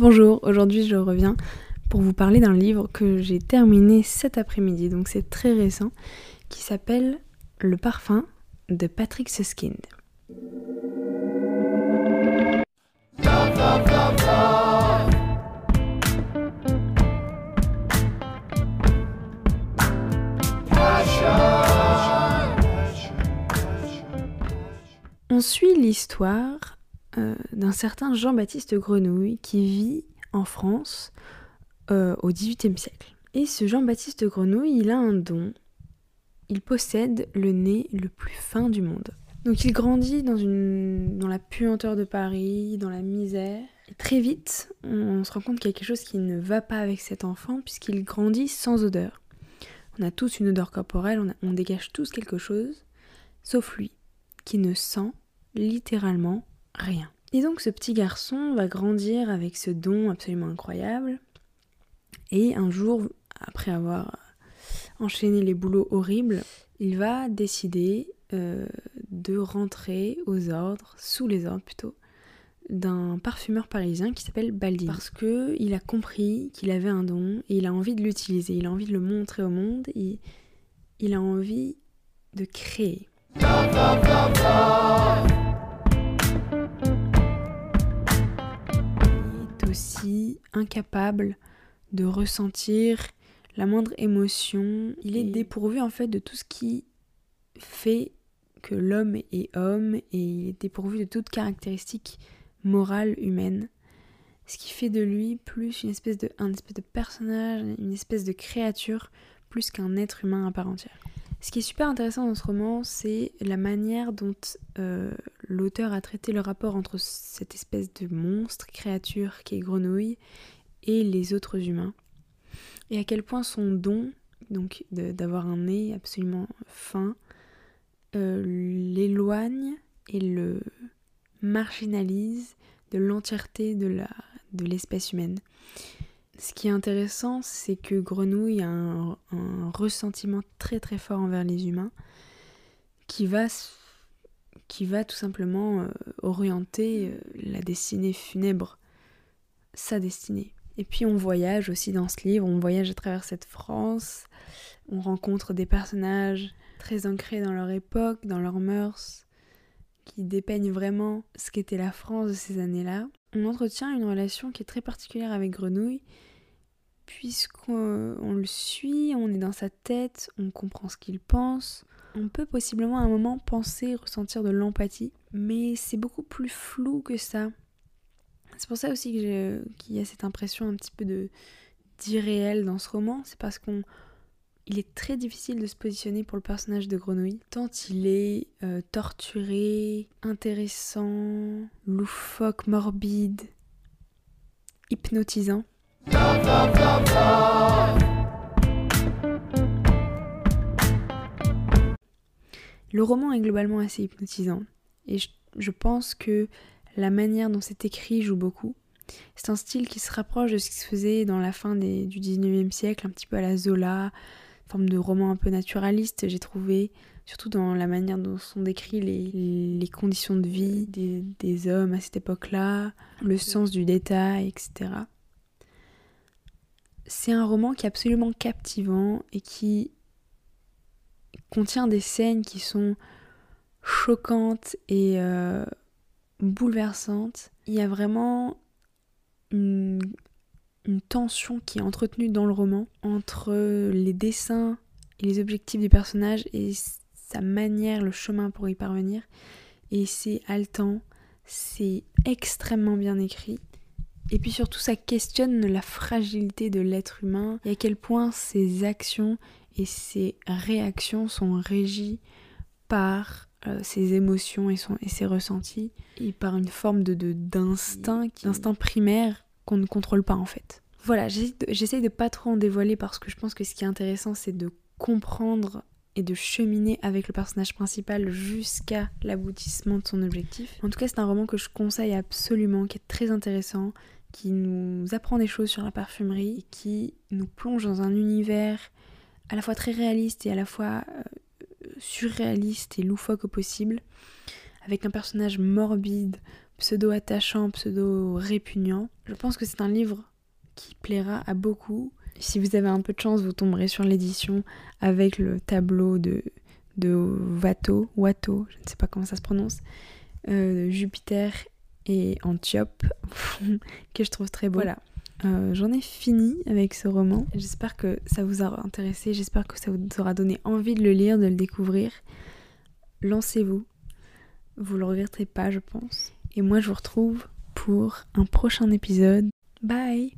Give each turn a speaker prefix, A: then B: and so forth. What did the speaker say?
A: Bonjour, aujourd'hui je reviens pour vous parler d'un livre que j'ai terminé cet après-midi, donc c'est très récent, qui s'appelle Le parfum de Patrick Suskind. On suit l'histoire euh, d'un certain Jean-Baptiste Grenouille qui vit en France euh, au XVIIIe siècle. Et ce Jean-Baptiste Grenouille, il a un don. Il possède le nez le plus fin du monde. Donc il grandit dans, la puanteur de Paris, dans la misère. Très vite, on, se rend compte qu'il y a quelque chose qui ne va pas avec cet enfant puisqu'il grandit sans odeur. On a tous une odeur corporelle, on, on dégage tous quelque chose, sauf lui, qui ne sent littéralement rien. Et donc ce petit garçon va grandir avec ce don absolument incroyable. Et un jour, après avoir enchaîné les boulots horribles, il va décider euh, de rentrer aux ordres, sous les ordres plutôt, d'un parfumeur parisien qui s'appelle Baldi. Parce que il a compris qu'il avait un don et il a envie de l'utiliser, il a envie de le montrer au monde, et il a envie de créer. Incapable de ressentir la moindre émotion. Il est dépourvu en fait de tout ce qui fait que l'homme est homme et il est dépourvu de toute caractéristique morale humaine. Ce qui fait de lui plus une espèce de, un espèce de personnage, une espèce de créature, plus qu'un être humain à part entière. Ce qui est super intéressant dans ce roman, c'est la manière dont euh, l'auteur a traité le rapport entre cette espèce de monstre, créature qui est grenouille, et les autres humains. Et à quel point son don, donc d'avoir un nez absolument fin, euh, l'éloigne et le marginalise de l'entièreté de l'espèce humaine. Ce qui est intéressant, c'est que Grenouille a un, ressentiment très très fort envers les humains qui va, tout simplement euh, orienter euh, la destinée funèbre, sa destinée. Et puis on voyage aussi dans ce livre, on voyage à travers cette France, on rencontre des personnages très ancrés dans leur époque, dans leurs mœurs, qui dépeignent vraiment ce qu'était la France de ces années-là. On entretient une relation qui est très particulière avec Grenouille, puisqu'on le suit, on est dans sa tête, on comprend ce qu'il pense. On peut possiblement à un moment penser, ressentir de l'empathie, mais c'est beaucoup plus flou que ça. C'est pour ça aussi qu'il y a cette impression un petit peu de d'irréel dans ce roman, c'est parce qu'on il est très difficile de se positionner pour le personnage de Grenouille, tant il est euh, torturé, intéressant, loufoque, morbide, hypnotisant. Le roman est globalement assez hypnotisant et je, pense que la manière dont c'est écrit joue beaucoup. C'est un style qui se rapproche de ce qui se faisait dans la fin du 19e siècle, un petit peu à la Zola, forme de roman un peu naturaliste, j'ai trouvé, surtout dans la manière dont sont décrits les, conditions de vie des, des hommes à cette époque-là, le sens du détail, etc c'est un roman qui est absolument captivant et qui contient des scènes qui sont choquantes et euh, bouleversantes. Il y a vraiment une, tension qui est entretenue dans le roman entre les dessins et les objectifs du personnage et sa manière, le chemin pour y parvenir. Et c'est haletant, c'est extrêmement bien écrit. Et puis surtout, ça questionne la fragilité de l'être humain et à quel point ses actions et ses réactions sont régies par euh, ses émotions et, ses ressentis et par une forme de d'instinct, d'instinct primaire qu'on ne contrôle pas en fait. Voilà, j'essaie de, de pas trop en dévoiler parce que je pense que ce qui est intéressant, c'est de comprendre et de cheminer avec le personnage principal jusqu'à l'aboutissement de son objectif. En tout cas, c'est un roman que je conseille absolument, qui est très intéressant, qui nous apprend des choses sur la parfumerie, qui nous plonge dans un univers à la fois très réaliste et à la fois euh, surréaliste et loufoque au possible, avec un personnage morbide, pseudo-attachant, pseudo-répugnant. Je pense que c'est un livre qui plaira à beaucoup. Si vous avez un peu de chance, vous tomberez sur l'édition avec le tableau de, de Watteau, Watteau, je ne sais pas comment ça se prononce, euh, Jupiter et Antiope, que je trouve très beau. Voilà, euh, j'en ai fini avec ce roman. J'espère que ça vous aura intéressé, j'espère que ça vous aura donné envie de le lire, de le découvrir. Lancez-vous, vous le regretterez pas, je pense. Et moi, je vous retrouve pour un prochain épisode. Bye